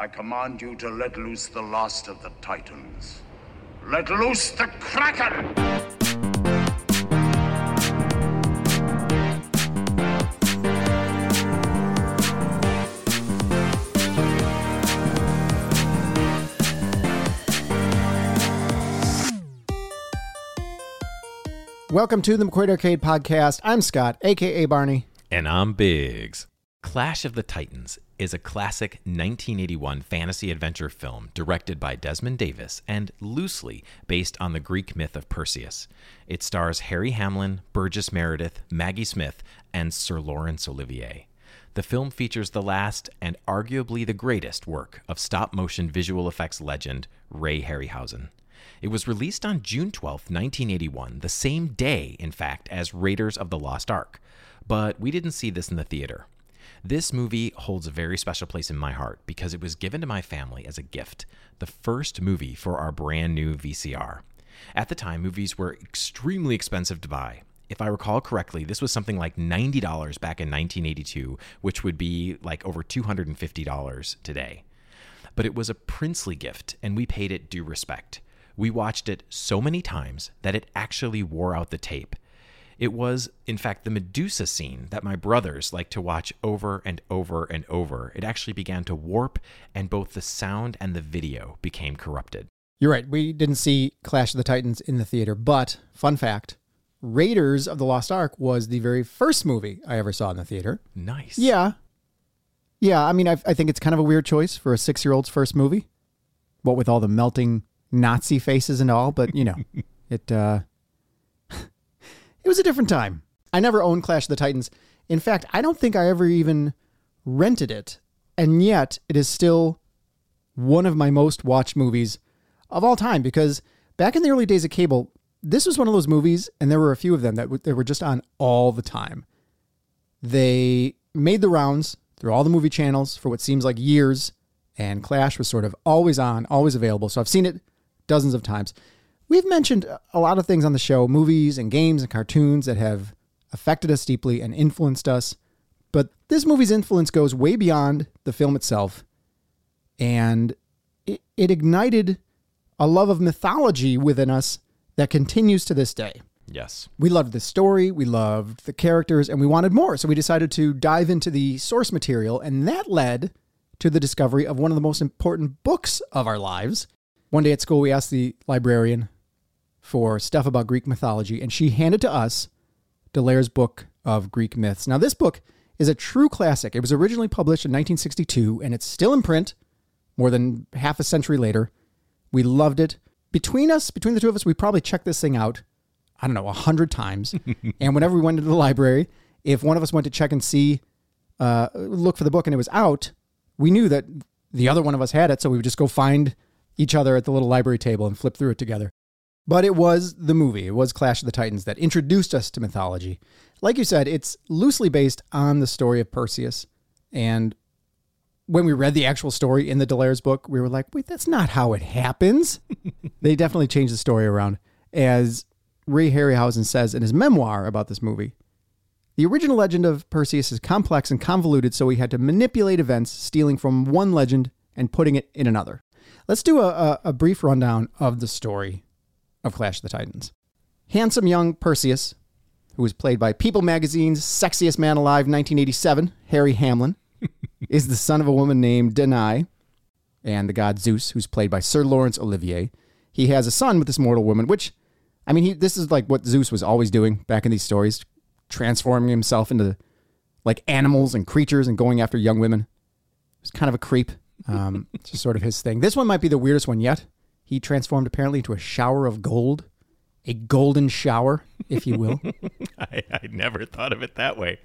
I command you to let loose the last of the Titans. Let loose the Kraken! Welcome to the McQuaid Arcade Podcast. I'm Scott, aka Barney. And I'm Biggs. Clash of the Titans is a classic 1981 fantasy adventure film directed by Desmond Davis and loosely based on the Greek myth of Perseus. It stars Harry Hamlin, Burgess Meredith, Maggie Smith, and Sir Laurence Olivier. The film features the last and arguably the greatest work of stop motion visual effects legend Ray Harryhausen. It was released on June 12, 1981, the same day, in fact, as Raiders of the Lost Ark. But we didn't see this in the theater. This movie holds a very special place in my heart because it was given to my family as a gift, the first movie for our brand new VCR. At the time, movies were extremely expensive to buy. If I recall correctly, this was something like $90 back in 1982, which would be like over $250 today. But it was a princely gift, and we paid it due respect. We watched it so many times that it actually wore out the tape. It was, in fact, the Medusa scene that my brothers liked to watch over and over and over. It actually began to warp, and both the sound and the video became corrupted. You're right. We didn't see Clash of the Titans in the theater, but fun fact Raiders of the Lost Ark was the very first movie I ever saw in the theater. Nice. Yeah. Yeah. I mean, I, I think it's kind of a weird choice for a six year old's first movie. What with all the melting Nazi faces and all, but you know, it uh it was a different time. I never owned Clash of the Titans. In fact, I don't think I ever even rented it. And yet, it is still one of my most watched movies of all time because back in the early days of cable, this was one of those movies, and there were a few of them that w- were just on all the time. They made the rounds through all the movie channels for what seems like years, and Clash was sort of always on, always available. So I've seen it dozens of times. We've mentioned a lot of things on the show movies and games and cartoons that have affected us deeply and influenced us. But this movie's influence goes way beyond the film itself. And it, it ignited a love of mythology within us that continues to this day. Yes. We loved the story, we loved the characters, and we wanted more. So we decided to dive into the source material, and that led to the discovery of one of the most important books of our lives. One day at school, we asked the librarian for stuff about Greek mythology, and she handed to us D'Aulaire's book of Greek myths. Now, this book is a true classic. It was originally published in 1962, and it's still in print more than half a century later. We loved it. Between us, between the two of us, we probably checked this thing out, I don't know, a hundred times. and whenever we went into the library, if one of us went to check and see, uh, look for the book and it was out, we knew that the other one of us had it. So we would just go find each other at the little library table and flip through it together. But it was the movie, it was Clash of the Titans that introduced us to mythology. Like you said, it's loosely based on the story of Perseus. And when we read the actual story in the D'Aulaire's book, we were like, wait, that's not how it happens. they definitely changed the story around. As Ray Harryhausen says in his memoir about this movie, the original legend of Perseus is complex and convoluted, so he had to manipulate events, stealing from one legend and putting it in another. Let's do a, a brief rundown of the story of Clash of the Titans. Handsome young Perseus, who was played by People Magazine's Sexiest Man Alive 1987, Harry Hamlin, is the son of a woman named Danae and the god Zeus, who's played by Sir Laurence Olivier. He has a son with this mortal woman, which, I mean, he, this is like what Zeus was always doing back in these stories, transforming himself into like animals and creatures and going after young women. It's kind of a creep. Um, it's just sort of his thing. This one might be the weirdest one yet. He transformed apparently into a shower of gold, a golden shower, if you will. I, I never thought of it that way.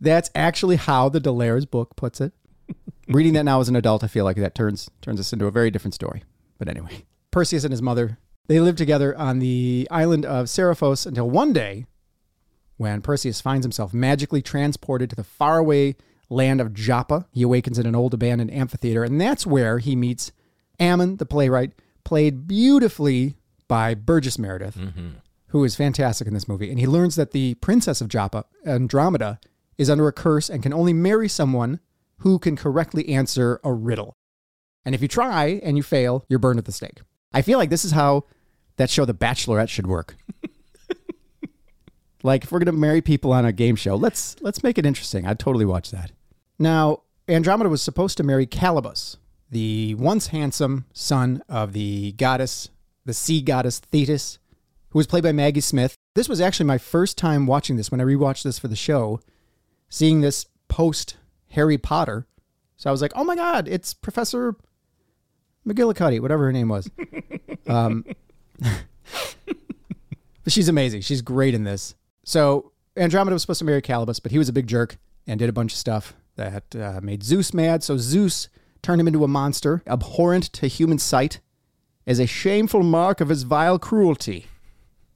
That's actually how the D'Aulaire's book puts it. Reading that now as an adult, I feel like that turns turns us into a very different story. But anyway, Perseus and his mother they live together on the island of Seriphos until one day, when Perseus finds himself magically transported to the faraway land of Joppa. He awakens in an old abandoned amphitheater, and that's where he meets Ammon, the playwright, played beautifully by Burgess Meredith, mm-hmm. who is fantastic in this movie. And he learns that the princess of Joppa, Andromeda, is under a curse and can only marry someone who can correctly answer a riddle. And if you try and you fail, you're burned at the stake. I feel like this is how that show The Bachelorette should work. like if we're going to marry people on a game show, let's let's make it interesting. I'd totally watch that. Now, Andromeda was supposed to marry Calibos, the once handsome son of the goddess, the sea goddess Thetis, who was played by Maggie Smith. This was actually my first time watching this when I rewatched this for the show, seeing this post Harry Potter. So I was like, oh my God, it's Professor McGillicuddy, whatever her name was. um, but she's amazing. She's great in this. So Andromeda was supposed to marry Calibos, but he was a big jerk and did a bunch of stuff that uh, made Zeus mad. So Zeus turned him into a monster, abhorrent to human sight, as a shameful mark of his vile cruelty,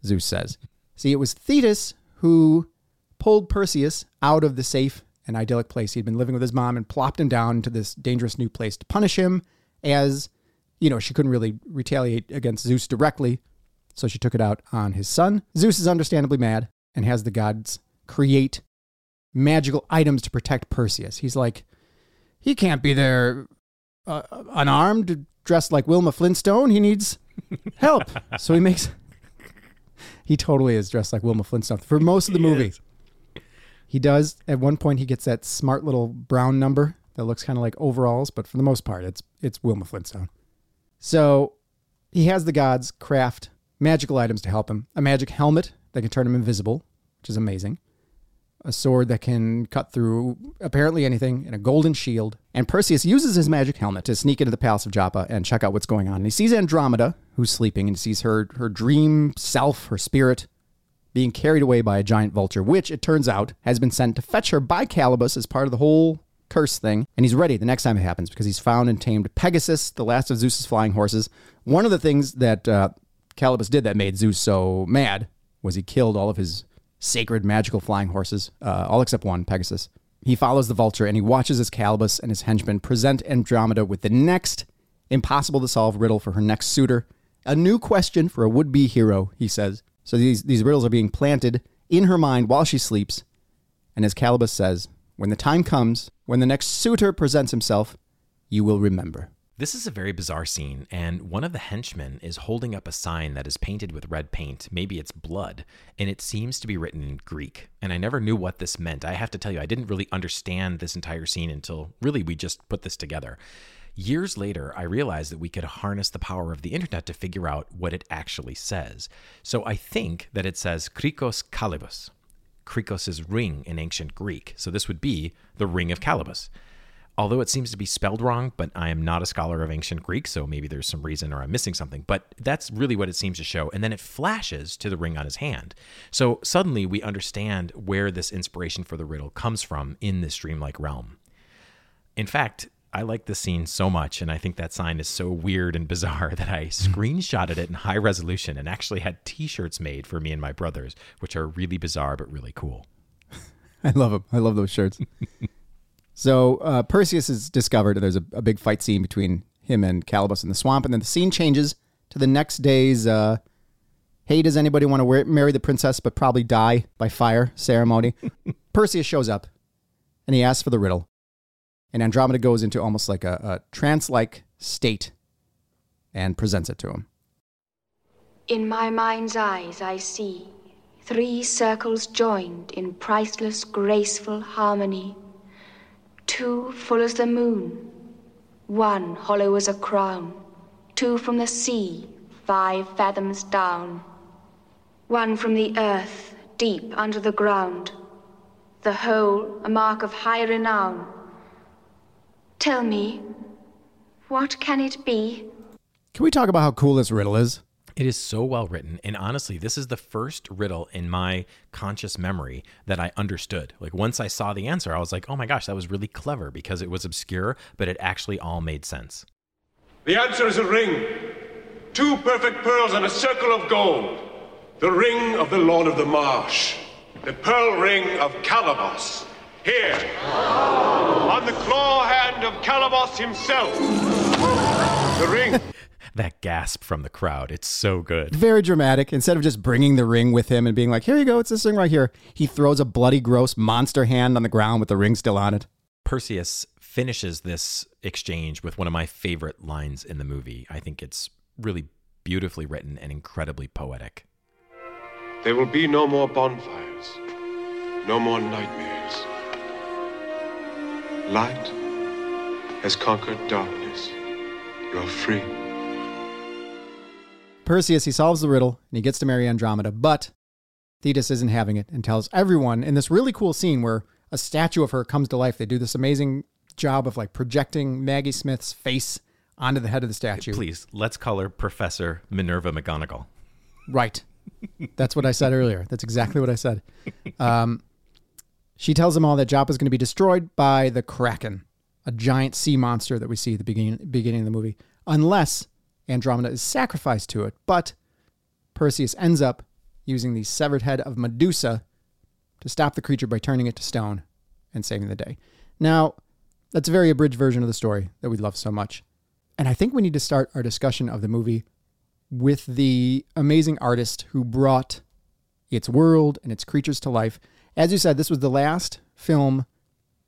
Zeus says. See, it was Thetis who pulled Perseus out of the safe and idyllic place he'd been living with his mom and plopped him down into this dangerous new place to punish him as you know, she couldn't really retaliate against Zeus directly, so she took it out on his son. Zeus is understandably mad and has the gods create magical items to protect Perseus. He's like, he can't be there uh, unarmed, dressed like Wilma Flintstone. He needs help. so he makes. He totally is dressed like Wilma Flintstone for most of the movie. He does. At one point, he gets that smart little brown number that looks kind of like overalls, but for the most part, it's it's Wilma Flintstone. So he has the gods craft magical items to help him a magic helmet that can turn him invisible, which is amazing, a sword that can cut through apparently anything, and a golden shield. And Perseus uses his magic helmet to sneak into the palace of Joppa and check out what's going on. And he sees Andromeda, who's sleeping, and sees her, her dream self, her spirit, being carried away by a giant vulture, which it turns out has been sent to fetch her by Calibos as part of the whole curse thing, and he's ready the next time it happens because he's found and tamed Pegasus, the last of Zeus's flying horses. One of the things that uh, Calibos did that made Zeus so mad was he killed all of his sacred magical flying horses, uh, all except one, Pegasus. He follows the vulture and he watches as Calibos and his henchmen present Andromeda with the next impossible to solve riddle for her next suitor. A new question for a would be hero, he says. So these, these riddles are being planted in her mind while she sleeps. And as Calibos says, when the time comes, when the next suitor presents himself, you will remember. This is a very bizarre scene, and one of the henchmen is holding up a sign that is painted with red paint. Maybe it's blood, and it seems to be written in Greek. And I never knew what this meant. I have to tell you, I didn't really understand this entire scene until really we just put this together. Years later, I realized that we could harness the power of the internet to figure out what it actually says. So I think that it says Krikos Kalibos, Krikos' is ring in ancient Greek. So this would be the ring of Calibos. Although it seems to be spelled wrong, but I am not a scholar of ancient Greek, so maybe there's some reason or I'm missing something. But that's really what it seems to show. And then it flashes to the ring on his hand. So suddenly we understand where this inspiration for the riddle comes from in this dreamlike realm. In fact, I like this scene so much, and I think that sign is so weird and bizarre that I hmm. screenshotted it in high resolution and actually had T-shirts made for me and my brothers, which are really bizarre but really cool. I love them. I love those shirts. so uh, Perseus is discovered, and there's a, a, big fight scene between him and Calibos in the swamp, and then the scene changes to the next day's. Uh, hey, does anybody want to wear, marry the princess but probably die by fire ceremony? Perseus shows up, and he asks for the riddle and Andromeda goes into almost like a, a trance like state and presents it to him. In my mind's eyes, I see three circles joined in priceless, graceful harmony. Two full as the moon, one hollow as a crown, two from the sea, five fathoms down, one from the earth, deep under the ground, the whole a mark of high renown. Tell me, what can it be? Can we talk about how cool this riddle is? It is so well written. And honestly, this is the first riddle in my conscious memory that I understood. Like once I saw the answer, I was like, oh my gosh, that was really clever because it was obscure, but it actually all made sense. The answer is a ring. Two perfect pearls and a circle of gold. The ring of the Lord of the Marsh. The pearl ring of Calibos. Here, on the claw hand of Calibos himself. The ring. That gasp from the crowd. It's so good. Very dramatic. Instead of just bringing the ring with him and being like, here you go, it's this thing right here, he throws a bloody, gross monster hand on the ground with the ring still on it. Perseus finishes this exchange with one of my favorite lines in the movie. I think it's really beautifully written and incredibly poetic. There will be no more bonfires, no more nightmares. Light has conquered darkness. You're free. Perseus, he solves the riddle and he gets to marry Andromeda, but Thetis isn't having it and tells everyone in this really cool scene where a statue of her comes to life. They do this amazing job of like projecting Maggie Smith's face onto the head of the statue. Please, let's call her Professor Minerva McGonagall. Right. That's what I said earlier. That's exactly what I said. Um, she tells them all that Joppa is going to be destroyed by the Kraken, a giant sea monster that we see at the beginning, beginning of the movie, unless Andromeda is sacrificed to it. But Perseus ends up using the severed head of Medusa to stop the creature by turning it to stone and saving the day. Now, that's a very abridged version of the story that we love so much. And I think we need to start our discussion of the movie with the amazing artist who brought its world and its creatures to life. As you said, this was the last film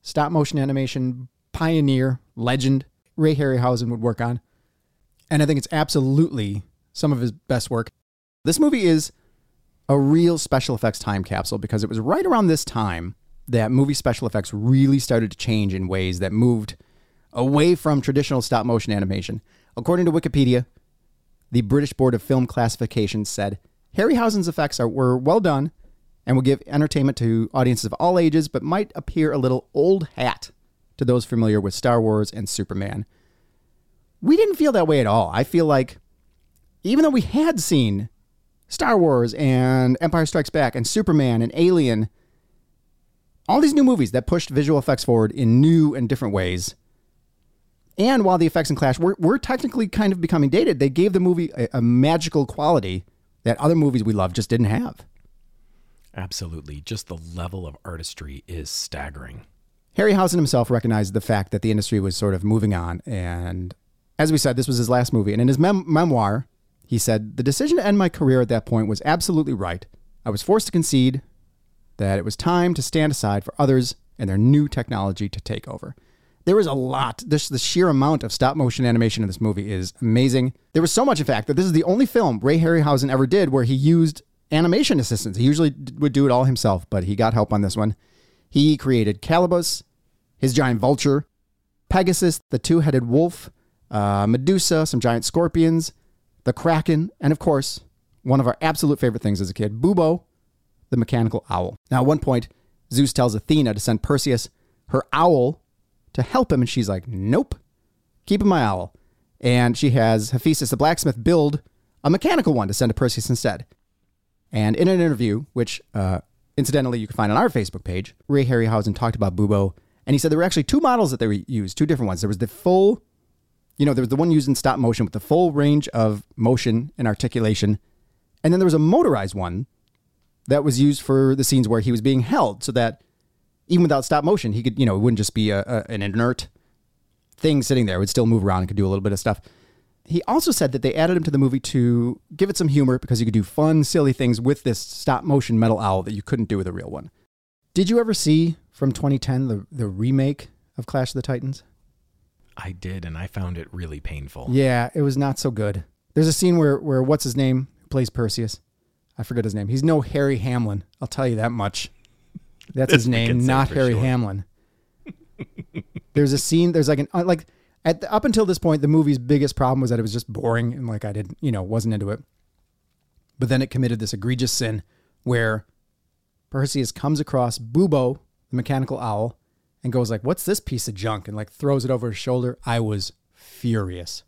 stop motion animation pioneer, legend Ray Harryhausen would work on. And I think it's absolutely some of his best work. This movie is a real special effects time capsule because it was right around this time that movie special effects really started to change in ways that moved away from traditional stop motion animation. According to Wikipedia, the British Board of Film Classification said Harryhausen's effects are, were well done and will give entertainment to audiences of all ages, but might appear a little old hat to those familiar with Star Wars and Superman. We didn't feel that way at all. I feel like even though we had seen Star Wars and Empire Strikes Back and Superman and Alien, all these new movies that pushed visual effects forward in new and different ways. And while the effects in Clash were, were technically kind of becoming dated, they gave the movie a, a magical quality that other movies we love just didn't have. Absolutely. Just the level of artistry is staggering. Harryhausen himself recognized the fact that the industry was sort of moving on. And as we said, this was his last movie. And in his mem- memoir, he said, The decision to end my career at that point was absolutely right. I was forced to concede that it was time to stand aside for others and their new technology to take over. There was a lot. This the sheer amount of stop motion animation in this movie is amazing. There was so much, in fact, that this is the only film Ray Harryhausen ever did where he used animation assistants. He usually would do it all himself, but he got help on this one. He created Calibos, his giant vulture, Pegasus, the two-headed wolf, uh, Medusa, some giant scorpions, the Kraken, and of course, one of our absolute favorite things as a kid, Bubo, the mechanical owl. Now, at one point, Zeus tells Athena to send Perseus her owl to help him, and she's like, nope, keeping my owl. And she has Hephaestus the blacksmith build a mechanical one to send to Perseus instead. And in an interview, which uh, incidentally you can find on our Facebook page, Ray Harryhausen talked about Bubo, and he said there were actually two models that they used, two different ones. There was the full, you know, there was the one used in stop motion with the full range of motion and articulation, and then there was a motorized one that was used for the scenes where he was being held, so that even without stop motion, he could, you know, it wouldn't just be a, a, an inert thing sitting there. It would still move around and could do a little bit of stuff. He also said that they added him to the movie to give it some humor because you could do fun, silly things with this stop motion metal owl that you couldn't do with a real one. Did you ever see from 2010 the, the remake of Clash of the Titans? I did, and I found it really painful. Yeah, it was not so good. There's a scene where, where what's his name plays Perseus. I forget his name. He's no Harry Hamlin. I'll tell you that much. That's his This we can name, not Harry sure. Hamlin. there's a scene. There's like an uh, like at the, up until this point, the movie's biggest problem was that it was just boring and like I didn't, you know, wasn't into it. But then it committed this egregious sin where Perseus comes across Bubo, the mechanical owl, and goes like, "What's this piece of junk?" and like throws it over his shoulder. I was furious.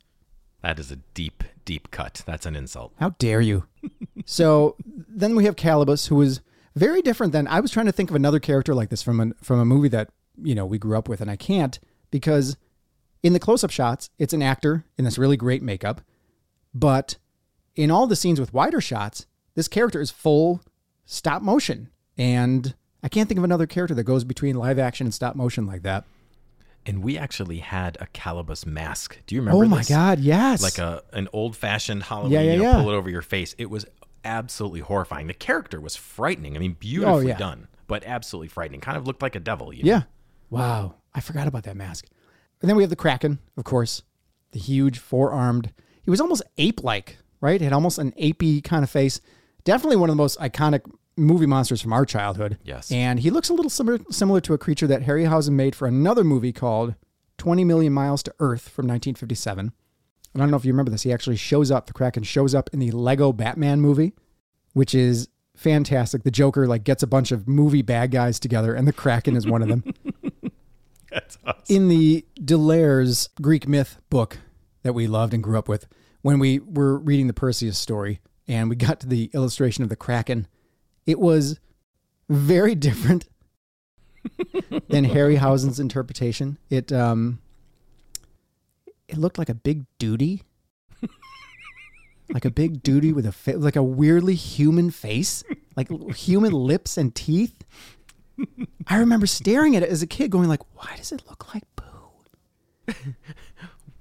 That is a deep, deep cut. That's an insult. How dare you? so then we have Calibos, who is very different than I was trying to think of another character like this from a, from a movie that you know we grew up with, and I can't because in the close up shots, it's an actor in this really great makeup, but in all the scenes with wider shots, this character is full stop motion, and I can't think of another character that goes between live action and stop motion like that. And we actually had a Calibos mask. Do you oh remember Oh my this? god, yes! Like a an old fashioned Halloween, Yeah, yeah, you know, yeah. pull it over your face. It was absolutely horrifying. The character was frightening. I mean, oh, beautifully Oh, yeah. done, but absolutely frightening. Kind of looked like a devil. You know? Yeah. Wow. I forgot about that mask. And then we have the Kraken, of course, the huge four armed. He was almost ape like, right? He had almost an apey kind of face. Definitely one of the most iconic movie monsters from our childhood. Yes. And he looks a little similar, similar to a creature that Harryhausen made for another movie called 20 Million Miles to Earth from 1957. And I don't know if you remember this. He actually shows up, the Kraken shows up in the Lego Batman movie, which is fantastic. The Joker like gets a bunch of movie bad guys together and the Kraken is one of them. That's awesome. in the D'Aulaire's Greek myth book that we loved and grew up with, when we were reading the Perseus story and we got to the illustration of the Kraken, it was very different than Harryhausen's interpretation. It um it looked like a big duty. like a big duty with a fa- like a weirdly human face, like human lips and teeth. I remember staring at it as a kid, going like, "Why does it look like poo?"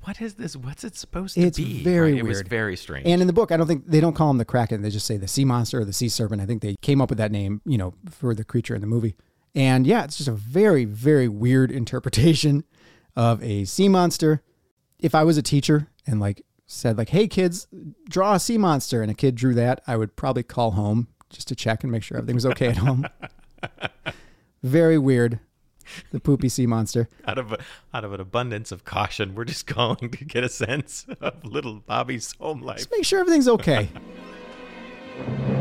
What is this? What's it supposed to be? It's very It was weird. very strange. And in the book, I don't think they don't call him the Kraken; they just say the sea monster or the sea serpent. I think they came up with that name, you know, for the creature in the movie. And yeah, it's just a very, very weird interpretation of a sea monster. If I was a teacher and like said like, "Hey kids, draw a sea monster," and a kid drew that, I would probably call home just to check and make sure everything was okay at home. very weird, the poopy sea monster. out of a, out of an abundance of caution, we're just calling to get a sense of little Bobby's home life. Just make sure everything's okay.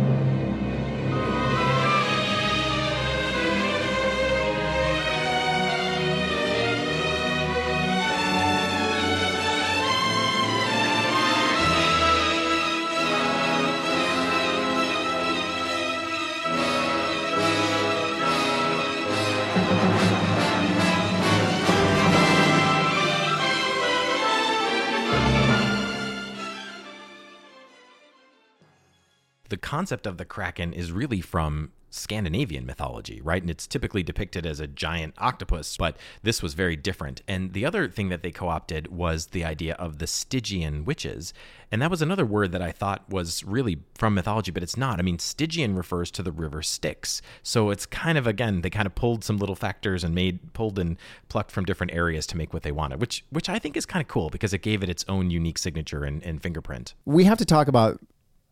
concept of the kraken is really from Scandinavian mythology, right? And it's typically depicted as a giant octopus, but this was very different. And the other thing that they co opted was the idea of the Stygian witches. And that was another word that I thought was really from mythology, but it's not. I mean, Stygian refers to the river Styx. So it's kind of, again, they kind of pulled some little factors and made, pulled and plucked from different areas to make what they wanted, which, which I think is kind of cool because it gave it its own unique signature and, and fingerprint. we have to talk about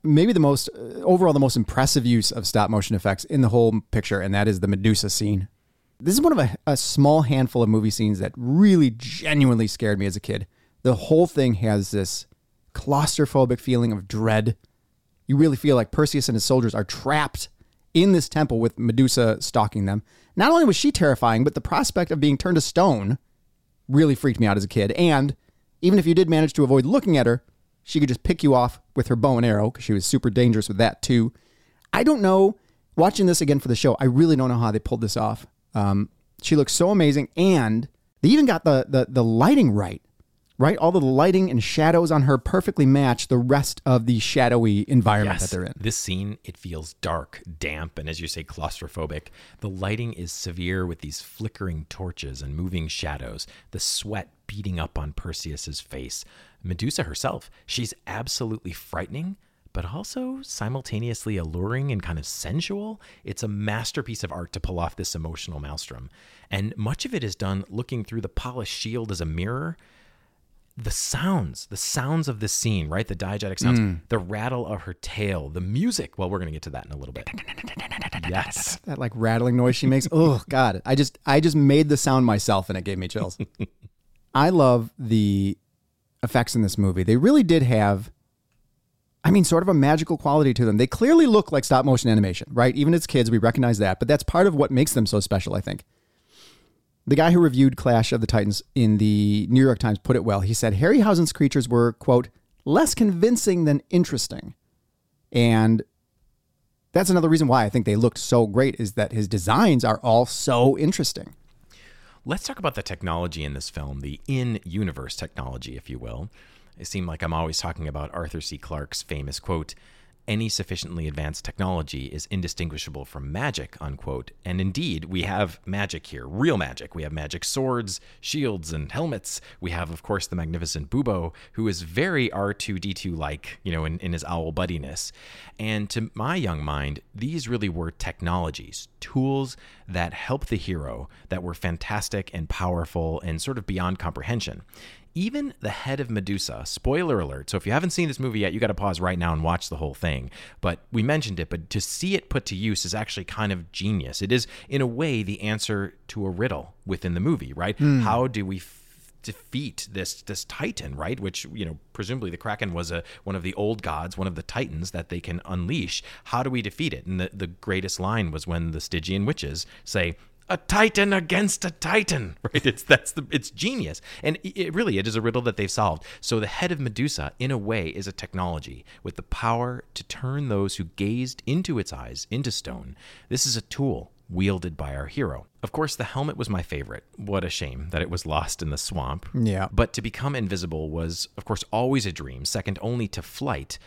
maybe the most overall the most impressive use of stop motion effects in the whole picture and that is the medusa scene. This is one of a, a small handful of movie scenes that really genuinely scared me as a kid. The whole thing has this claustrophobic feeling of dread. You really feel like perseus and his soldiers are trapped in this temple with medusa stalking them. Not only was she terrifying but the prospect of being turned to stone really freaked me out as a kid. And even if you did manage to avoid looking at her, she could just pick you off with her bow and arrow because she was super dangerous with that too. I don't know. Watching this again for the show, I really don't know how they pulled this off. Um, she looks so amazing, and they even got the the the lighting right. Right, all the lighting and shadows on her perfectly match the rest of the shadowy environment that they're in. This scene, it feels dark, damp, and as you say, claustrophobic. The lighting is severe with these flickering torches and moving shadows, the sweat beating up on Perseus's face. Medusa herself, she's absolutely frightening, but also simultaneously alluring and kind of sensual. It's a masterpiece of art to pull off this emotional maelstrom. And much of it is done looking through the polished shield as a mirror the sounds, the sounds of this scene, right? The diegetic sounds, mm. the rattle of her tail, the music. Well, we're going to get to that in a little bit. Yes. that like rattling noise she makes. Oh god, I just I just made the sound myself and it gave me chills. I love the effects in this movie. They really did have I mean sort of a magical quality to them. They clearly look like stop motion animation, right? Even as kids we recognize that, but that's part of what makes them so special, I think. The guy who reviewed Clash of the Titans in the New York Times put it well. He said Harryhausen's creatures were, quote, less convincing than interesting. And that's another reason why I think they looked so great is that his designs are all so interesting. Let's talk about the technology in this film, the in universe technology, if you will. It seemed like I'm always talking about Arthur C. Clarke's famous quote any sufficiently advanced technology is indistinguishable from magic, unquote. And indeed, we have magic here, real magic. We have magic swords, shields, and helmets. We have, of course, the magnificent Bubo, who is very R2D2 like, you know, in, in his owl buddiness. And to my young mind, these really were technologies, tools that help the hero that were fantastic and powerful and sort of beyond comprehension. Even the head of Medusa, spoiler alert. So if you haven't seen this movie yet, you got to pause right now and watch the whole thing. But we mentioned it, but to see it put to use is actually kind of genius. It is, in a way, the answer to a riddle within the movie, right? Hmm. How do we defeat this this titan right? Which you know presumably the kraken was a one of the old gods one of the titans that they can unleash. How do we defeat it? And the, the greatest line was when the stygian witches say a titan against a titan. Right? It's that's the it's genius. And it, really it is a riddle that they've solved. So the head of medusa in a way is a technology with the power to turn those who gazed into its eyes into stone. This is a tool wielded by our hero. Of course, the helmet was my favorite. What a shame that it was lost in the swamp. Yeah. But to become invisible was, of course, always a dream, second only to flight.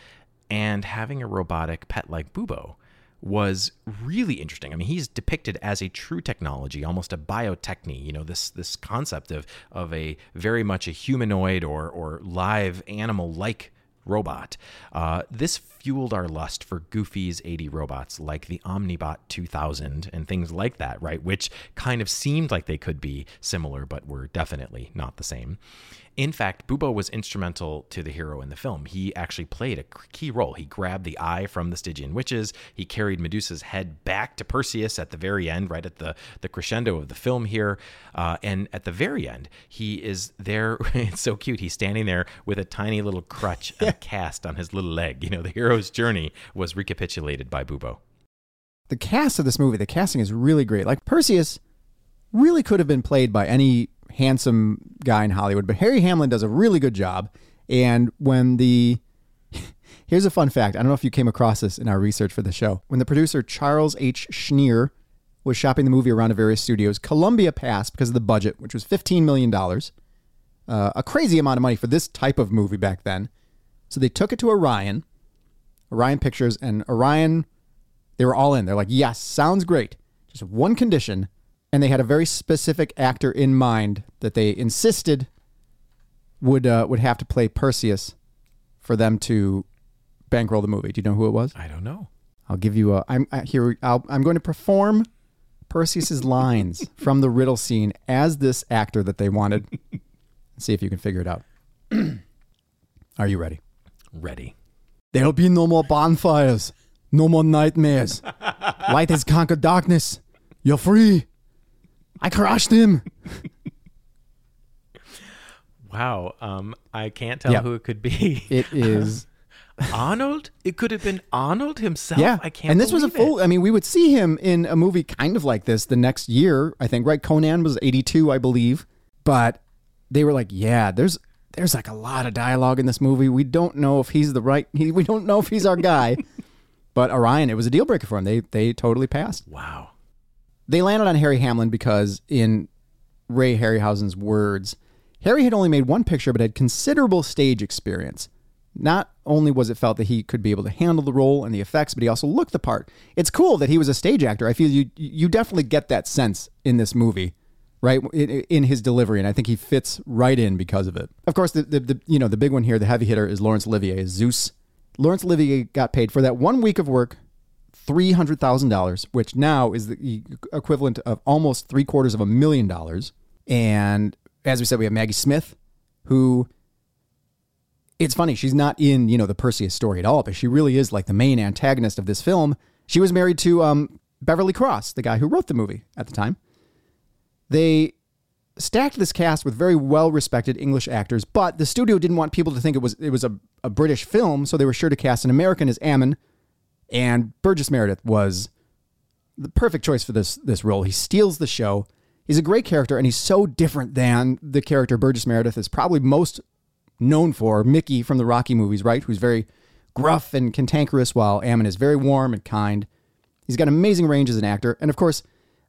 And having a robotic pet like Bubo was really interesting. I mean, he's depicted as a true technology, almost a biotechny. You know, this this concept of of a very much a humanoid or or live animal like robot. Uh, this fueled our lust for Goofy's 80 robots like the Omnibot 2000 and things like that, right? Which kind of seemed like they could be similar, but were definitely not the same. In fact, Bubo was instrumental to the hero in the film. He actually played a key role. He grabbed the eye from the Stygian witches. He carried Medusa's head back to Perseus at the very end, right at the, the crescendo of the film here. Uh, and at the very end, he is there. it's so cute. He's standing there with a tiny little crutch and a cast on his little leg. You know, the hero's journey was recapitulated by Bubo. The cast of this movie, the casting is really great. Like Perseus really could have been played by any handsome guy in Hollywood, but Harry Hamlin does a really good job. And when the here's a fun fact I don't know if you came across this in our research for the show. When the producer Charles H. Schneer was shopping the movie around to various studios, Columbia passed because of the budget, which was $15 million, uh, a crazy amount of money for this type of movie back then. So they took it to Orion, Orion Pictures, and Orion, they were all in. They're like, yes, sounds great. Just one condition. And they had a very specific actor in mind that they insisted would uh, would have to play Perseus for them to bankroll the movie. Do you know who it was? I don't know. I'll give you a. I'm I, here. I'll, I'm going to perform Perseus's lines from the riddle scene as this actor that they wanted. See if you can figure it out. Are you ready? Ready. There'll be no more bonfires, no more nightmares. Light has conquered darkness. You're free. I crushed him. Wow. Um, I can't tell Yeah. who it could be. It is. Arnold? It could have been Arnold himself. Yeah, I can't. And this was a full. I mean, we would see him in a movie kind of like this the next year. I think right. Conan was eighty two, I believe. But they were like, yeah, there's there's like a lot of dialogue in this movie. We don't know if he's the right. He, we don't know if he's our guy. but Orion, it was a deal breaker for him. They they totally passed. Wow. They landed on Harry Hamlin because, in Ray Harryhausen's words, Harry had only made one picture but had considerable stage experience. Not only was it felt that he could be able to handle the role and the effects, but he also looked the part. It's cool that he was a stage actor. I feel you you definitely get that sense in this movie, right? In, in his delivery, and I think he fits right in because of it. Of course, the, the, the you know the big one here, the heavy hitter, is Laurence Olivier Zeus. Laurence Olivier got paid for that one week of work three hundred thousand dollars, which now is the equivalent of almost three quarters of a million dollars. And as we said, we have Maggie Smith, who it's funny, she's not in, you know, the Perseus story at all, but she really is like the main antagonist of this film. She was married to um, Beverly Cross, the guy who wrote the movie at the time. They stacked this cast with very well respected English actors, but the studio didn't want people to think it was it was a, a British film, so they were sure to cast an American as Ammon. And Burgess Meredith was the perfect choice for this this role. He steals the show. He's a great character, and he's so different than the character Burgess Meredith is probably most known for, Mickey from the Rocky movies, right? Who's very gruff and cantankerous, while Ammon is very warm and kind. He's got amazing range as an actor, and of course,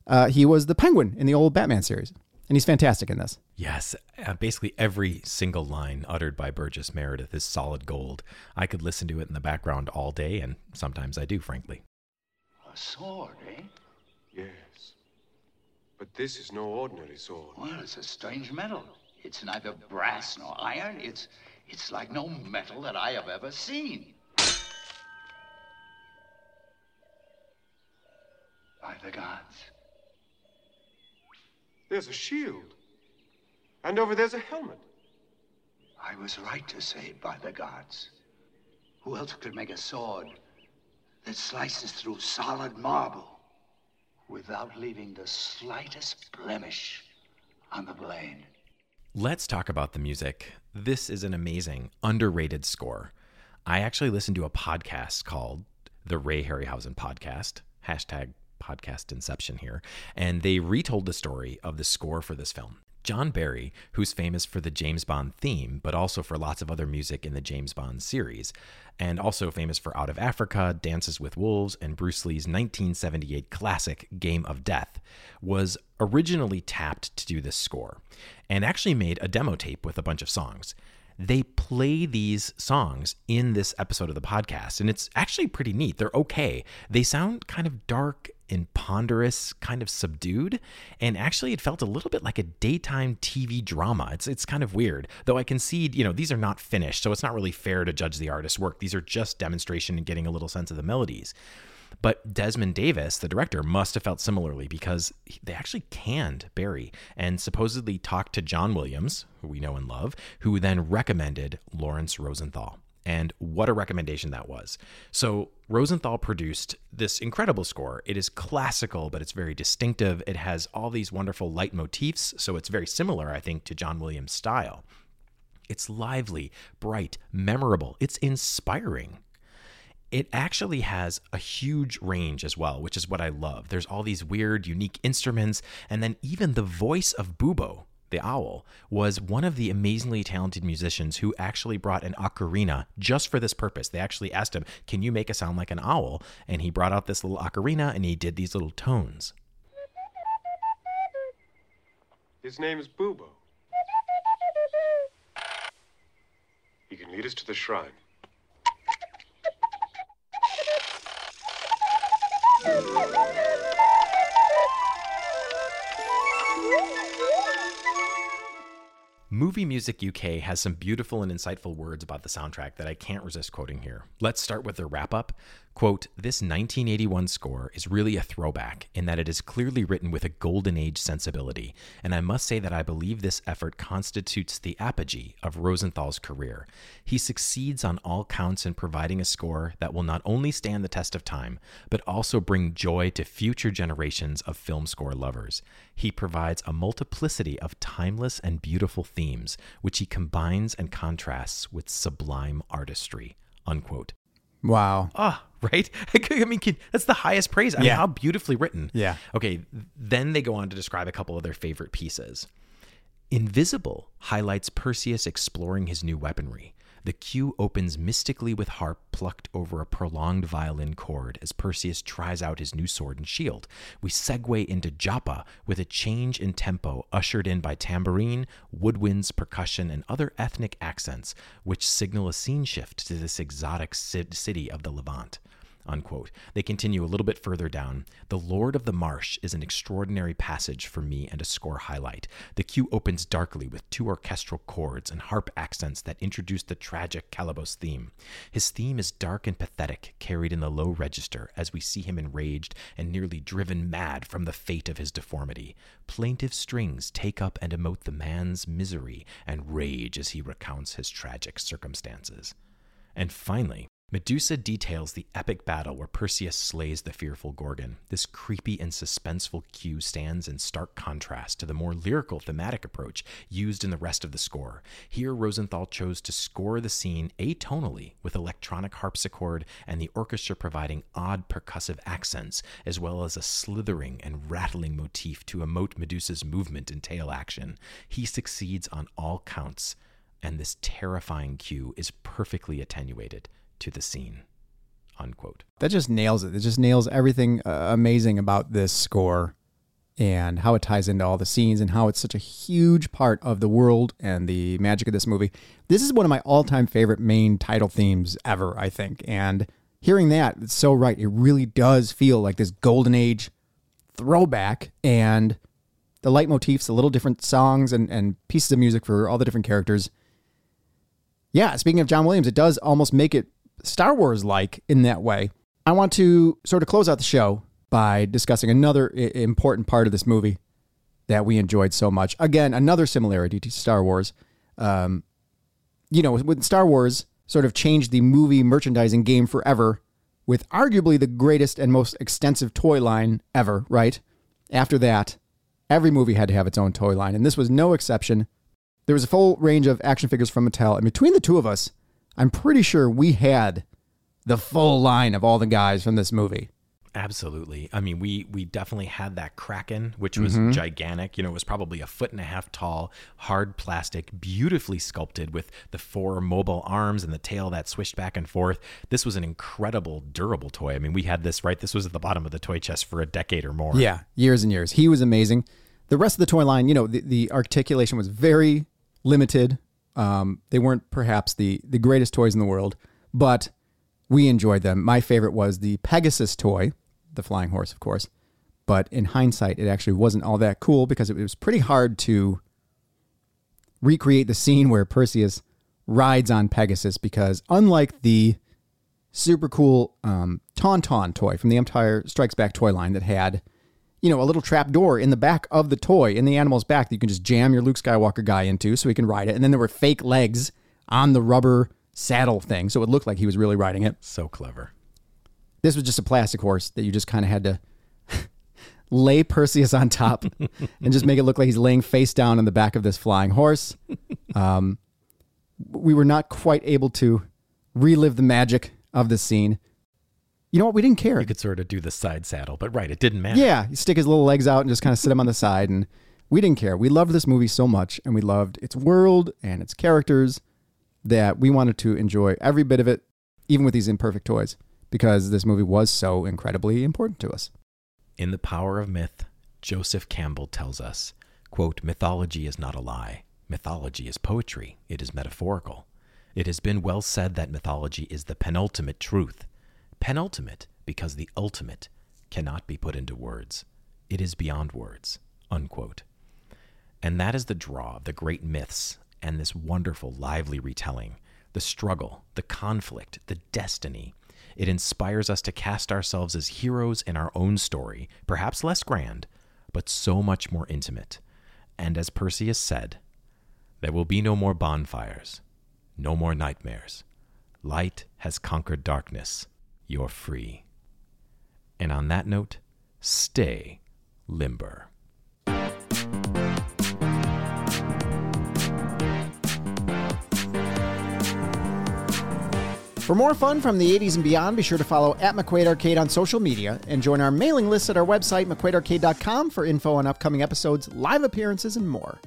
uh, he was the Penguin in the old Batman series, and he's fantastic in this. Yes, uh, basically every single line uttered by Burgess Meredith is solid gold. I could listen to it in the background all day, and sometimes I do, frankly. A sword, eh? Yes. But this is no ordinary sword. Well, it's a strange metal. It's neither brass nor iron. It's it's like no metal that I have ever seen. By the gods, There's a shield. And over there's a helmet. I was right to say by the gods. Who else could make a sword that slices through solid marble without leaving the slightest blemish on the blade? Let's talk about the music. This is an amazing, underrated score. I actually listened to a podcast called the Ray Harryhausen Podcast, hashtag podcast inception here, and they retold the story of the score for this film. John Barry, who's famous for the James Bond theme, but also for lots of other music in the James Bond series, and also famous for Out of Africa, Dances with Wolves, and Bruce Lee's 1978 classic Game of Death, was originally tapped to do this score and actually made a demo tape with a bunch of songs they play these songs in this episode of the podcast, and it's actually pretty neat. They're okay. They sound kind of dark and ponderous, kind of subdued, and actually it felt a little bit like a daytime TV drama. It's it's kind of weird. Though I concede, you know, these are not finished, so it's not really fair to judge the artist's work. These are just demonstration and getting a little sense of the melodies. But Desmond Davis, the director, must have felt similarly because they actually canned Barry and supposedly talked to John Williams, who we know and love, who then recommended Laurence Rosenthal. And what a recommendation that was. So, Rosenthal produced this incredible score. It is classical, but it's very distinctive. It has all these wonderful leitmotifs. So, it's very similar, I think, to John Williams' style. It's lively, bright, memorable, it's inspiring it actually has a huge range as well, which is what I love. There's all these weird, unique instruments, and then even the voice of Bubo, the owl, was one of the amazingly talented musicians who actually brought an ocarina just for this purpose. They actually asked him, Can you make a sound like an owl? And he brought out this little ocarina and he did these little tones. His name is Bubo. He can lead us to the shrine. Movie Music UK has some beautiful and insightful words about the soundtrack that I can't resist quoting here. Let's start with their wrap up. Quote, this 1981 score is really a throwback in that it is clearly written with a golden age sensibility, and I must say that I believe this effort constitutes the apogee of Rosenthal's career. He succeeds on all counts in providing a score that will not only stand the test of time, but also bring joy to future generations of film score lovers. He provides a multiplicity of timeless and beautiful themes, which he combines and contrasts with sublime artistry. Unquote. Wow. Ah, right? I mean, that's the highest praise. I mean, how beautifully written. Yeah. Okay, then they go on to describe a couple of their favorite pieces. Invisible highlights Perseus exploring his new weaponry. The cue opens mystically with harp plucked over a prolonged violin chord as Perseus tries out his new sword and shield. We segue into Joppa with a change in tempo ushered in by tambourine, woodwinds, percussion, and other ethnic accents, which signal a scene shift to this exotic city of the Levant unquote. They continue a little bit further down. The Lord of the Marsh is an extraordinary passage for me and a score highlight. The cue opens darkly with two orchestral chords and harp accents that introduce the tragic Calibos theme. His theme is dark and pathetic, carried in the low register as we see him enraged and nearly driven mad from the fate of his deformity. Plaintive strings take up and emote the man's misery and rage as he recounts his tragic circumstances. And finally, Medusa details the epic battle where Perseus slays the fearful Gorgon. This creepy and suspenseful cue stands in stark contrast to the more lyrical thematic approach used in the rest of the score. Here, Rosenthal chose to score the scene atonally with electronic harpsichord and the orchestra providing odd percussive accents, as well as a slithering and rattling motif to emote Medusa's movement and tail action. He succeeds on all counts, and this terrifying cue is perfectly attenuated to the scene. Unquote. That just nails it. It just nails everything uh, amazing about this score and how it ties into all the scenes and how it's such a huge part of the world and the magic of this movie. This is one of my all-time favorite main title themes ever, I think. And hearing that, it's so right. It really does feel like this golden age throwback and the leitmotifs, the little different songs and, and pieces of music for all the different characters. Yeah, speaking of John Williams, it does almost make it Star Wars like in that way. I want to sort of close out the show by discussing another important part of this movie that we enjoyed so much. Again, another similarity to Star Wars. Um, you know, with Star Wars sort of changed the movie merchandising game forever with arguably the greatest and most extensive toy line ever, right? After that, every movie had to have its own toy line, and this was no exception. There was a full range of action figures from Mattel, and between the two of us, I'm pretty sure we had the full line of all the guys from this movie. Absolutely. I mean, we we definitely had that Kraken, which was Mm-hmm. gigantic. You know, it was probably a foot and a half tall, hard plastic, beautifully sculpted with the four mobile arms and the tail that swished back and forth. This was an incredible, durable toy. I mean, we had this right. This was at the bottom of the toy chest for a decade or more. Yeah, years and years. He was amazing. The rest of the toy line, you know, the, the articulation was very limited. Um, they weren't perhaps the the greatest toys in the world, but we enjoyed them. My favorite was the Pegasus toy, the flying horse, of course. But in hindsight, it actually wasn't all that cool because it was pretty hard to recreate the scene where Perseus rides on Pegasus because unlike the super cool um, Tauntaun toy from the Empire Strikes Back toy line that had, you know, a little trap door in the back of the toy, in the animal's back that you can just jam your Luke Skywalker guy into so he can ride it. And then there were fake legs on the rubber saddle thing, so it looked like he was really riding it. So clever. This was just a plastic horse that you just kind of had to lay Perseus on top and just make it look like he's laying face down on the back of this flying horse. Um, we were not quite able to relive the magic of the scene. You know what? We didn't care. You could sort of do the side saddle, but right, it didn't matter. Yeah, you stick his little legs out and just kind of sit him on the side. And we didn't care. We loved this movie so much, and we loved its world and its characters that we wanted to enjoy every bit of it, even with these imperfect toys, because this movie was so incredibly important to us. In The Power of Myth, Joseph Campbell tells us, quote, mythology is not a lie. Mythology is poetry. It is metaphorical. It has been well said that mythology is the penultimate truth. Penultimate because the ultimate cannot be put into words. It is beyond words. Unquote. And that is the draw of the great myths and this wonderful, lively retelling the struggle, the conflict, the destiny. It inspires us to cast ourselves as heroes in our own story, perhaps less grand, but so much more intimate. And as Perseus said, there will be no more bonfires, no more nightmares. Light has conquered darkness. You're free. And on that note, stay limber. For more fun from the 80s and beyond, be sure to follow at McQuaid Arcade on social media and join our mailing list at our website, McQuaidArcade.com, for info on upcoming episodes, live appearances, and more.